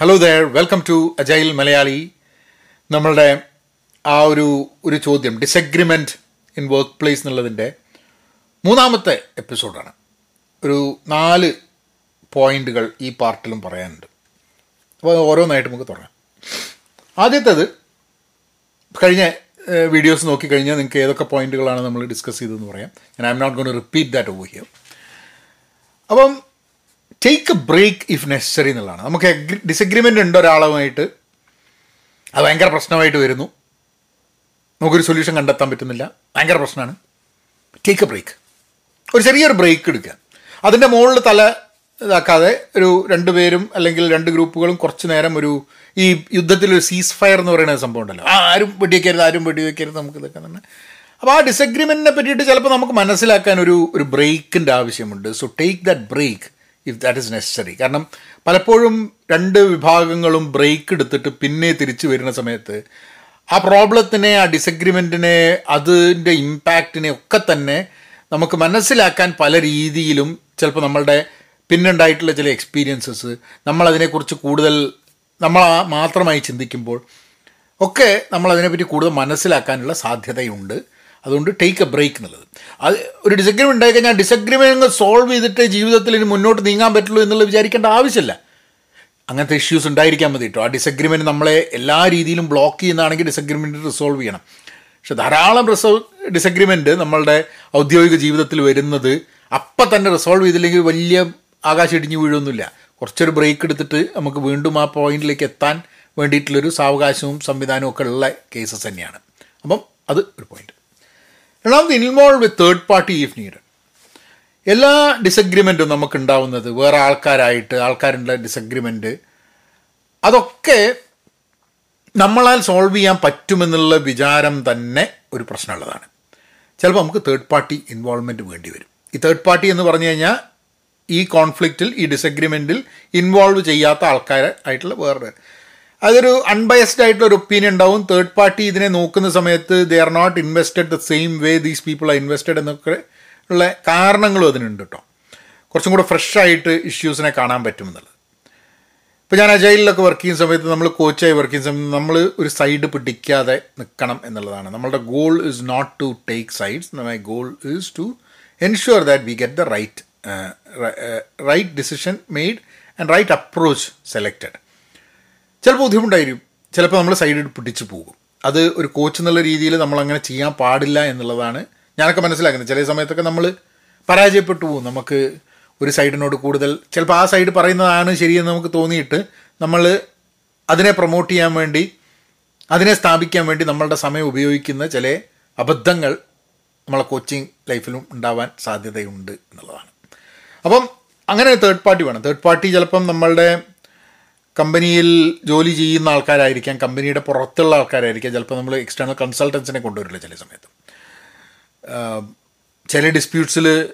Hello there welcome to Agile Malayali നമ്മളുടെ ആ ഒരു ഒരു ചോദ്യം ഡിസഗ്രിമെന്റ് ഇൻ വർക്ക് പ്ലേസ് എന്നുള്ളതിന്റെ മൂന്നാമത്തെ എപ്പിസോഡാണ് ഒരു നാല് പോയിന്റുകൾ ഈ പാർട്ടിലും പറയാനുണ്ട്. അപ്പോൾ ഓരോന്നായിട്ട് നമുക്ക് തുടങ്ങാം. ആദ്യത്തേത് കഴിഞ്ഞ വീഡിയോസ് നോക്കിക്കഴിഞ്ഞാൽ നിങ്ങൾക്ക് ഏതൊക്കെ പോയിന്റുകളാണ് നമ്മൾ ഡിസ്കസ് ചെയ്തതെന്ന് പറയാം. ഞാൻ I'm not gonna repeat that over here അപ്പം take a break if necessary എന്നുള്ളതാണ്. നമുക്ക് ഡിസഗ്രിമെന്റ് ഉണ്ട് ഒരാളുമായിട്ട്. അത് ഭയങ്കര പ്രശ്നമായിട്ട് വരുന്നു. നമുക്കൊരു സൊല്യൂഷൻ കണ്ടെത്താൻ പറ്റുന്നില്ല. ഭയങ്കര പ്രശ്നമാണ്. ടേക്ക് എ ബ്രേക്ക് ഒരു ചെറിയൊരു ബ്രേക്ക് എടുക്കുക. അതിന്റെ മുകളിൽ തല ഇതാക്കാതെ ഒരു രണ്ട് പേരും അല്ലെങ്കിൽ രണ്ട് ഗ്രൂപ്പുകളും കുറച്ച് നേരം ഒരു ഈ യുദ്ധത്തിൽ ഒരു സീസ് ഫയർ എന്ന് പറയുന്ന സംഭവം ഉണ്ടല്ലോ. ആരും വെടിവെക്കരുത് ആരും വെടിവെക്കരുത് നമുക്ക് ഇതൊക്കെ തന്നെ. അപ്പോൾ ആ ഡിസഗ്രിമെന്റിനെ പറ്റിയിട്ട് ചിലപ്പോൾ നമുക്ക് മനസ്സിലാക്കാൻ ഒരു ഒരു ബ്രേക്കിന്റെ ആവശ്യമുണ്ട്. So take that break if that is necessary കാരണം പലപ്പോഴും രണ്ട് വിഭാഗങ്ങളും ബ്രേക്ക് എടുത്തിട്ട് പിന്നെ തിരിച്ചു വരുന്ന സമയത്ത് ആ പ്രോബ്ലത്തിനെ ആ ഡിസഗ്രിമെന്റിനെ അതിന്റെ ഇമ്പാക്റ്റിനെ ഒക്കെ തന്നെ നമുക്ക് മനസ്സിലാക്കാൻ പല രീതിയിലും ചിലപ്പോൾ നമ്മളുടെ പിന്നുണ്ടായിട്ടുള്ള ചില എക്സ്പീരിയൻസസ് നമ്മളതിനെക്കുറിച്ച് കൂടുതൽ നമ്മൾ ആ മാത്രമായി ചിന്തിക്കുമ്പോൾ ഒക്കെ നമ്മളതിനെപ്പറ്റി കൂടുതൽ മനസ്സിലാക്കാനുള്ള സാധ്യതയുണ്ട്. അതുകൊണ്ട് ടേക്ക് എ ബ്രേക്ക് എന്നുള്ളത്. അത് ഒരു ഡിസഗ്രിമെന്റ് ഉണ്ടായി കഴിഞ്ഞാൽ ഡിസഗ്രിമെന്റ് സോൾവ് ചെയ്തിട്ട് ജീവിതത്തിൽ ഇനി മുന്നോട്ട് നീങ്ങാൻ പറ്റുള്ളൂ എന്നുള്ളത് വിചാരിക്കേണ്ട ആവശ്യമില്ല. അങ്ങനത്തെ ഇഷ്യൂസ് ഉണ്ടായിരിക്കാൻ മതി കേട്ടോ. ആ ഡിസഗ്രിമെന്റ് നമ്മളെ എല്ലാ രീതിയിലും ബ്ലോക്ക് ചെയ്യുന്നതാണെങ്കിൽ ഡിസഗ്രിമെന്റ് റിസോൾവ് ചെയ്യണം. പക്ഷെ ധാരാളം റിസോ ഡിസഗ്രിമെന്റ് നമ്മളുടെ ഔദ്യോഗിക ജീവിതത്തിൽ വരുന്നത് അപ്പം തന്നെ റിസോൾവ് ചെയ്തില്ലെങ്കിൽ വലിയ ആകാശം ഇടിഞ്ഞു വീഴൊന്നുമില്ല കുറച്ചൊരു ബ്രേക്ക് എടുത്തിട്ട് നമുക്ക് വീണ്ടും ആ പോയിന്റിലേക്ക് എത്താൻ വേണ്ടിയിട്ടുള്ളൊരു സാവകാശവും സംവിധാനവും ഒക്കെ ഉള്ള കേസസ് തന്നെയാണ്. അപ്പം അത് ഒരു പോയിന്റ് രണ്ടാമത് involve third party if need എല്ലാ ഡിസഗ്രിമെന്റും നമുക്ക് ഉണ്ടാവുന്നത് വേറെ ആൾക്കാരായിട്ട് ആൾക്കാരുടെ ഡിസഗ്രിമെന്റ് അതൊക്കെ നമ്മളാൽ സോൾവ് ചെയ്യാൻ പറ്റുമെന്നുള്ള വിചാരം തന്നെ ഒരു പ്രശ്നമുള്ളതാണ്. ചിലപ്പോൾ നമുക്ക് തേർഡ് പാർട്ടി ഇൻവോൾവ്മെന്റ് വേണ്ടി വരും. ഈ തേർഡ് പാർട്ടി എന്ന് പറഞ്ഞു കഴിഞ്ഞാൽ ഈ കോൺഫ്ലിക്റ്റിൽ ഈ ഡിസഗ്രിമെന്റിൽ ഇൻവോൾവ് ചെയ്യാത്ത ആൾക്കാരെ ആയിട്ടുള്ള വേറെ അതൊരു അൺബയസ്ഡ് ആയിട്ടുള്ള ഒരു ഒപ്പീനിയൻ ഉണ്ടാവും. തേർഡ് പാർട്ടി ഇതിനെ നോക്കുന്ന സമയത്ത് they are not invested the same way these people are invested എന്നൊക്കെ ഉള്ള കാരണങ്ങളും അതിനുണ്ട് കേട്ടോ കുറച്ചും കൂടെ ഫ്രഷായിട്ട് ഇഷ്യൂസിനെ കാണാൻ പറ്റുമെന്നുള്ളത് ഇപ്പോൾ ഞാൻ അജൈലിലൊക്കെ വർക്ക് ചെയ്യുന്ന സമയത്ത് നമ്മൾ കോച്ചായി വർക്ക് ചെയ്യുന്ന സമയത്ത് നമ്മൾ ഒരു സൈഡ് പിടിക്കാതെ നിൽക്കണം എന്നുള്ളതാണ്. നമ്മളുടെ goal is not to take sides my goal is to ensure that we get the right right decision made and right approach selected ചിലപ്പോൾ ബുദ്ധിമുട്ടായിരിക്കും. ചിലപ്പോൾ നമ്മൾ സൈഡിൽ പിടിച്ചു പോകും. അത് ഒരു കോച്ച് എന്നുള്ള രീതിയിൽ നമ്മൾ അങ്ങനെ ചെയ്യാൻ പാടില്ല എന്നുള്ളതാണ് ഞാനൊക്കെ മനസ്സിലാക്കുന്നത്. ചില സമയത്തൊക്കെ നമ്മൾ പരാജയപ്പെട്ടു പോകും. നമുക്ക് ഒരു സൈഡിനോട് കൂടുതൽ ചിലപ്പോൾ ആ സൈഡ് പറയുന്നതാണ് ശരിയെന്ന് നമുക്ക് തോന്നിയിട്ട് നമ്മൾ അതിനെ പ്രൊമോട്ട് ചെയ്യാൻ വേണ്ടി അതിനെ സ്ഥാപിക്കാൻ വേണ്ടി നമ്മളുടെ സമയം ഉപയോഗിക്കുന്ന ചില അബദ്ധങ്ങൾ നമ്മളെ കോച്ചിങ് ലൈഫിലും ഉണ്ടാവാൻ സാധ്യതയുണ്ട് എന്നുള്ളതാണ്. അപ്പം അങ്ങനെ തേർഡ് പാർട്ടി വേണം. തേർഡ് പാർട്ടി ചിലപ്പം നമ്മളുടെ കമ്പനിയിൽ ജോലി ചെയ്യുന്ന ആൾക്കാരായിരിക്കാം കമ്പനിയുടെ പുറത്തുള്ള ആൾക്കാരായിരിക്കാം. ചിലപ്പോൾ നമ്മൾ എക്സ്റ്റേണൽ കൺസൾട്ടൻസിനെ കൊണ്ടുവരില്ല ചില സമയത്ത്. ചില ഡിസ്പ്യൂട്ട്സിൽ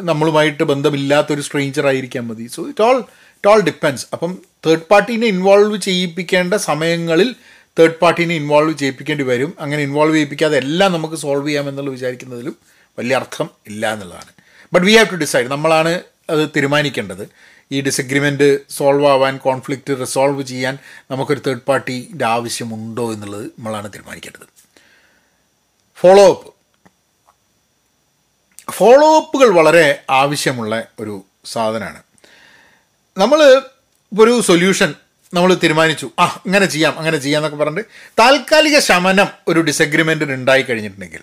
നമ്മളുമായിട്ട് ബന്ധമില്ലാത്തൊരു സ്ട്രേഞ്ചർ ആയിരിക്കാൻ മതി. So it all it all depends അപ്പം തേർഡ് പാർട്ടീനെ ഇൻവോൾവ് ചെയ്യിപ്പിക്കേണ്ട സമയങ്ങളിൽ തേർഡ് പാർട്ടീനെ ഇൻവോൾവ് ചെയ്യിപ്പിക്കേണ്ടി വരും. അങ്ങനെ ഇൻവോൾവ് ചെയ്യിപ്പിക്കാതെ എല്ലാം നമുക്ക് സോൾവ് ചെയ്യാമെന്നുള്ള വിചാരിക്കുന്നതിലും വലിയ അർത്ഥം ഇല്ല എന്നുള്ളതാണ്. But we have to decide നമ്മളാണ് അത് തീരുമാനിക്കേണ്ടത്. ഈ ഡിസഗ്രിമെന്റ് സോൾവ് ആവാൻ കോൺഫ്ലിക്റ്റ് റിസോൾവ് ചെയ്യാൻ നമുക്കൊരു തേർഡ് പാർട്ടിന്റെ ആവശ്യമുണ്ടോ എന്നുള്ളത് നമ്മളാണ് തീരുമാനിക്കേണ്ടത്. ഫോളോ അപ്പ് ഫോളോ അപ്പുകൾ വളരെ ആവശ്യമുള്ള ഒരു സാധനമാണ്. നമ്മൾ ഒരു സൊല്യൂഷൻ നമ്മൾ തീരുമാനിച്ചു. ആ ഇങ്ങനെ ചെയ്യാം അങ്ങനെ ചെയ്യാം എന്നൊക്കെ പറഞ്ഞിട്ട് താൽക്കാലിക ശമനം ഒരു ഡിസഗ്രിമെന്റിന് ഉണ്ടായി കഴിഞ്ഞിട്ടുണ്ടെങ്കിൽ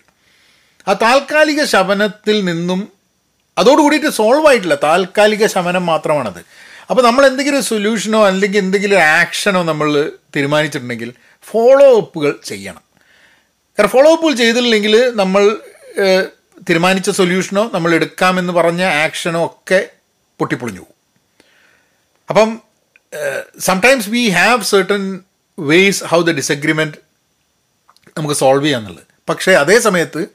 ആ താൽക്കാലിക ശമനത്തിൽ നിന്നും അതോടുകൂടിയിട്ട് സോൾവ് ആയിട്ടില്ല. താൽക്കാലിക ശമനം മാത്രമാണത്. അപ്പോൾ നമ്മൾ എന്തെങ്കിലും ഒരു സൊല്യൂഷനോ അല്ലെങ്കിൽ എന്തെങ്കിലും ഒരു ആക്ഷനോ നമ്മൾ തീരുമാനിച്ചിട്ടുണ്ടെങ്കിൽ ഫോളോ അപ്പുകൾ ചെയ്യണം. കാരണം ഫോളോ അപ്പുകൾ ചെയ്തില്ലെങ്കിൽ നമ്മൾ തീരുമാനിച്ച സൊല്യൂഷനോ നമ്മൾ എടുക്കാമെന്ന് പറഞ്ഞ ആക്ഷനോ ഒക്കെ പൊട്ടിപ്പൊളിഞ്ഞു പോകും. അപ്പം sometimes we have certain ways how the disagreement നമുക്ക് സോൾവ് ചെയ്യാന്നുള്ളത്. പക്ഷേ അതേ സമയത്ത്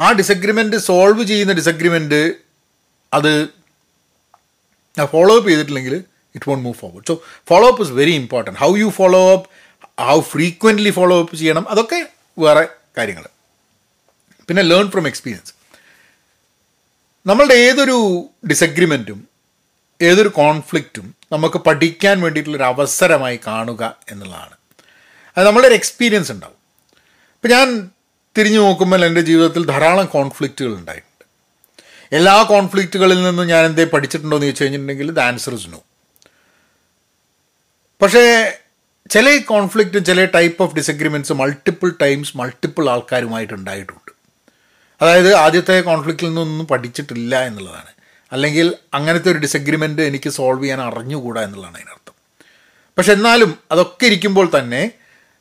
ആ ഡിസഗ്രിമെന്റ് സോൾവ് ചെയ്യുന്ന ഡിസഗ്രിമെന്റ് അത് ഫോളോ അപ്പ് ചെയ്തിട്ടില്ലെങ്കിൽ it won't move forward so follow up is very important how you follow up how frequently follow up ചെയ്യണം അതൊക്കെ വേറെ കാര്യങ്ങൾ. പിന്നെ ലേൺ ഫ്രം എക്സ്പീരിയൻസ് നമ്മളുടെ ഏതൊരു ഡിസഗ്രിമെന്റും ഏതൊരു കോൺഫ്ലിക്റ്റും നമുക്ക് പഠിക്കാൻ വേണ്ടിയിട്ടുള്ളൊരു അവസരമായി കാണുക എന്നുള്ളതാണ്. അത് നമ്മളൊരു എക്സ്പീരിയൻസ് ഉണ്ടാവും. ഇപ്പം ഞാൻ തിരിഞ്ഞു നോക്കുമ്പോൾ എന്റെ ജീവിതത്തിൽ ധാരാളം കോൺഫ്ലിക്റ്റുകൾ ഉണ്ടായിട്ടുണ്ട് എല്ലാ കോൺഫ്ലിക്റ്റുകളിൽ നിന്നും ഞാൻ എന്തേ പഠിച്ചിട്ടുണ്ടോ എന്ന് ചോദിച്ചു കഴിഞ്ഞിട്ടുണ്ടെങ്കിൽ ദ ആൻസർ ഇസ് നോ. പക്ഷേ ചില കോൺഫ്ലിക്റ്റും ചില type of disagreements multiple times multiple ആൾക്കാരുമായിട്ട് ഉണ്ടായിട്ടുണ്ട്. അതായത് ആദ്യത്തെ കോൺഫ്ലിക്റ്റിൽ നിന്നൊന്നും പഠിച്ചിട്ടില്ല എന്നുള്ളതാണ്. അല്ലെങ്കിൽ അങ്ങനത്തെ ഒരു ഡിസഗ്രിമെന്റ് എനിക്ക് സോൾവ് ചെയ്യാൻ അറിഞ്ഞുകൂടാ എന്നുള്ളതാണ് അതിനർത്ഥം. പക്ഷെ എന്നാലും അതൊക്കെ ഇരിക്കുമ്പോൾ തന്നെ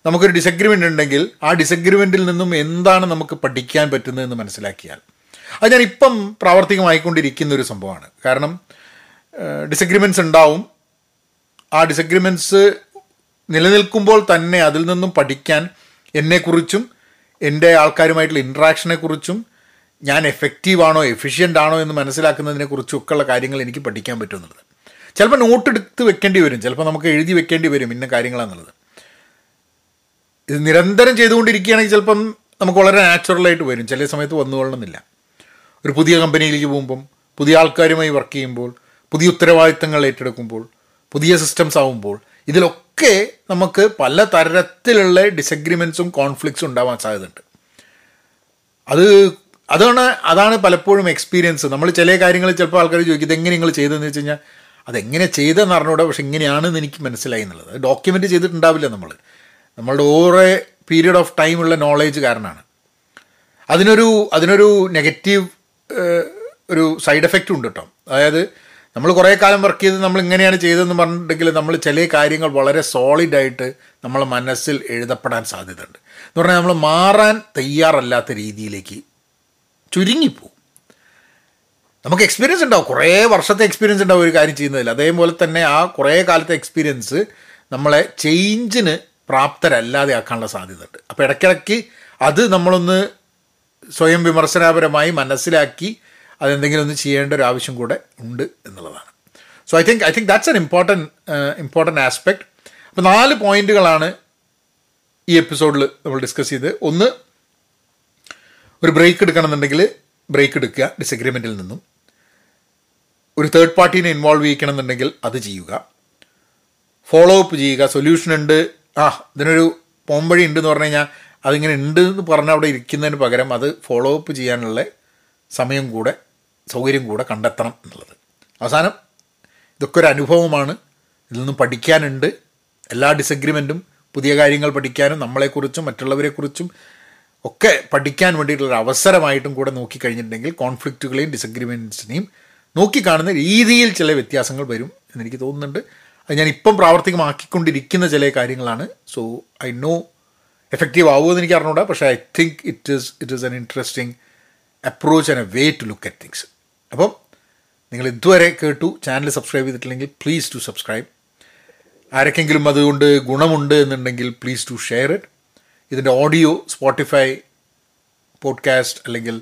നമുക്കൊരു ഡിസഗ്രിമെന്റ് ഉണ്ടെങ്കിൽ ആ ഡിസഗ്രിമെന്റിൽ നിന്നും എന്താണ് നമുക്ക് പഠിക്കാൻ പറ്റുന്നതെന്ന് മനസ്സിലാക്കിയാൽ അത് ഞാൻ ഇപ്പം പ്രാവർത്തികമായിക്കൊണ്ടിരിക്കുന്ന ഒരു സംഭവമാണ്. കാരണം ഡിസഗ്രിമെന്റ്സ് ഉണ്ടാവും. ആ ഡിസഗ്രിമെന്റ്സ് നിലനിൽക്കുമ്പോൾ തന്നെ അതിൽ നിന്നും പഠിക്കാൻ എന്നെക്കുറിച്ചും എന്റെ ആൾക്കാരുമായിട്ടുള്ള ഇൻട്രാക്ഷനെക്കുറിച്ചും ഞാൻ എഫക്റ്റീവാണോ എഫിഷ്യന്റ് ആണോ എന്ന് മനസ്സിലാക്കുന്നതിനെ ഒക്കെയുള്ള കാര്യങ്ങൾ എനിക്ക് പഠിക്കാൻ പറ്റുമെന്നുള്ളത് ചിലപ്പോൾ നോട്ട് എടുത്ത് വെക്കേണ്ടി വരും. ചിലപ്പോൾ നമുക്ക് എഴുതി വെക്കേണ്ടി വരും ഇന്ന കാര്യങ്ങളാണെന്നുള്ളത് ഇത് നിരന്തരം ചെയ്തുകൊണ്ടിരിക്കുകയാണെങ്കിൽ ചിലപ്പം നമുക്ക് വളരെ നാച്ചുറലായിട്ട് വരും. ചില സമയത്ത് വന്നുകൊള്ളണമെന്നില്ല. ഒരു പുതിയ കമ്പനിയിലേക്ക് പോകുമ്പം പുതിയ ആൾക്കാരുമായി വർക്ക് ചെയ്യുമ്പോൾ പുതിയ ഉത്തരവാദിത്തങ്ങൾ ഏറ്റെടുക്കുമ്പോൾ പുതിയ സിസ്റ്റംസ് ആവുമ്പോൾ ഇതിലൊക്കെ നമുക്ക് പല തരത്തിലുള്ള ഡിസഗ്രിമെൻസും കോൺഫ്ലിക്ട്സും ഉണ്ടാവാൻ സാധ്യതയുണ്ട്. അത് അതാണ് അതാണ് പലപ്പോഴും എക്സ്പീരിയൻസ് നമ്മൾ ചില കാര്യങ്ങൾ ചിലപ്പോൾ ആൾക്കാർ ചോദിക്കും ഇതെങ്ങനെ നിങ്ങൾ ചെയ്തതെന്ന് വെച്ച് കഴിഞ്ഞാൽ അതെങ്ങനെ ചെയ്തെന്ന് അറിഞ്ഞൂടെ പക്ഷെ ഇങ്ങനെയാണെന്ന് എനിക്ക് മനസ്സിലായി എന്നുള്ളത്. ഡോക്യുമെന്റ് ചെയ്തിട്ടുണ്ടാവില്ല നമ്മൾ. നമ്മളുടെ ഓരോ പീരീഡ് ഓഫ് ടൈമുള്ള നോളേജ് കാരണമാണ് അതിനൊരു അതിനൊരു നെഗറ്റീവ് ഒരു സൈഡ് എഫക്റ്റ് ഉണ്ട് കേട്ടോ. അതായത് നമ്മൾ കുറേ കാലം വർക്ക് ചെയ്ത് നമ്മൾ ഇങ്ങനെയാണ് ചെയ്തതെന്ന് പറഞ്ഞിട്ടുണ്ടെങ്കിൽ നമ്മൾ ചില കാര്യങ്ങൾ വളരെ സോളിഡായിട്ട് നമ്മളെ മനസ്സിൽ എഴുതപ്പെടാൻ സാധ്യതയുണ്ട്. എന്ന് പറഞ്ഞാൽ നമ്മൾ മാറാൻ തയ്യാറല്ലാത്ത രീതിയിലേക്ക് ചുരുങ്ങിപ്പോവും. നമുക്ക് എക്സ്പീരിയൻസ് ഉണ്ടാവും. കുറേ വർഷത്തെ എക്സ്പീരിയൻസ് ഉണ്ടാവും ഒരു കാര്യം ചെയ്യുന്നതിൽ. അതേപോലെ തന്നെ ആ കുറേ കാലത്തെ എക്സ്പീരിയൻസ് നമ്മളെ ചേഞ്ചിന് പ്രാപ്തരല്ലാതെ ആക്കാനുള്ള സാധ്യതയുണ്ട്. അപ്പോൾ ഇടയ്ക്കിടയ്ക്ക് അത് നമ്മളൊന്ന് സ്വയം വിമർശനാപരമായി മനസ്സിലാക്കി അതെന്തെങ്കിലും ഒന്ന് ചെയ്യേണ്ട ഒരു ആവശ്യം കൂടെ ഉണ്ട് എന്നുള്ളതാണ്. So I think I think that's an important important aspect അപ്പോൾ നാല് പോയിന്റുകളാണ് ഈ എപ്പിസോഡിൽ നമ്മൾ ഡിസ്കസ് ചെയ്ത് ഒന്ന് ഒരു ബ്രേക്ക് എടുക്കണമെന്നുണ്ടെങ്കിൽ ബ്രേക്ക് എടുക്കുക ഡിസഗ്രിമെന്റിൽ നിന്നും. ഒരു തേർഡ് പാർട്ടീനെ ഇൻവോൾവ് ചെയ്യിക്കണമെന്നുണ്ടെങ്കിൽ അത് ചെയ്യുക. ഫോളോ അപ്പ് ചെയ്യുക. സൊല്യൂഷൻ ഉണ്ട്. ആ ഇതിനൊരു പോംവഴി ഉണ്ട് എന്ന് പറഞ്ഞു കഴിഞ്ഞാൽ അതിങ്ങനെ ഉണ്ട് എന്ന് പറഞ്ഞ് അവിടെ ഇരിക്കുന്നതിന് പകരം അത് ഫോളോ അപ്പ് ചെയ്യാനുള്ള സമയം കൂടെ സൗകര്യം കൂടെ കണ്ടെത്തണം എന്നുള്ളത്. അവസാനം ഇതൊക്കെ ഒരു അനുഭവമാണ്. ഇതിൽ നിന്നും പഠിക്കാനുണ്ട്. എല്ലാ ഡിസഗ്രിമെന്റും പുതിയ കാര്യങ്ങൾ പഠിക്കാനും നമ്മളെക്കുറിച്ചും മറ്റുള്ളവരെക്കുറിച്ചും ഒക്കെ പഠിക്കാൻ വേണ്ടിയിട്ടുള്ള അവസരമായിട്ടും കൂടെ നോക്കിക്കഴിഞ്ഞിട്ടുണ്ടെങ്കിൽ കോൺഫ്ലിക്റ്റുകളെയും ഡിസഗ്രിമെന്റ്സിനെയും നോക്കിക്കാണുന്ന രീതിയിൽ ചില വ്യത്യാസങ്ങൾ വരും എന്നെനിക്ക് തോന്നുന്നുണ്ട്. അത് ഞാൻ ഇപ്പം പ്രാവർത്തികമാക്കിക്കൊണ്ടിരിക്കുന്ന ചില കാര്യങ്ങളാണ്. സോ ഐ നോ എഫക്റ്റീവ് ആവുമെന്ന് എനിക്ക് അറിഞ്ഞൂടാ പക്ഷേ I think it is it is an interesting approach and a way to look at things അപ്പം നിങ്ങൾ ഇതുവരെ കേട്ടു ചാനൽ സബ്സ്ക്രൈബ് ചെയ്തിട്ടില്ലെങ്കിൽ പ്ലീസ് ടു സബ്സ്ക്രൈബ് ആരൊക്കെങ്കിലും അതുകൊണ്ട് ഗുണമുണ്ട് എന്നുണ്ടെങ്കിൽ പ്ലീസ് ടു ഷെയർ ഇറ്റ് ഇതിന്റെ ഓഡിയോ സ്പോട്ടിഫൈ പോഡ്കാസ്റ്റ് അല്ലെങ്കിൽ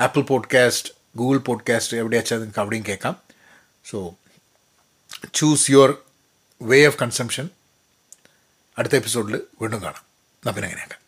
ആപ്പിൾ പോഡ്കാസ്റ്റ് ഗൂഗിൾ പോഡ്കാസ്റ്റ് എവിടെ വെച്ചാൽ നിങ്ങൾക്ക് അവിടെയും കേൾക്കാം. So choose your way of consumption അടുത്ത എപ്പിസോഡിൽ വീണ്ടും കാണാം. എന്നാൽ പിന്നെ അങ്ങനെയാക്കാം.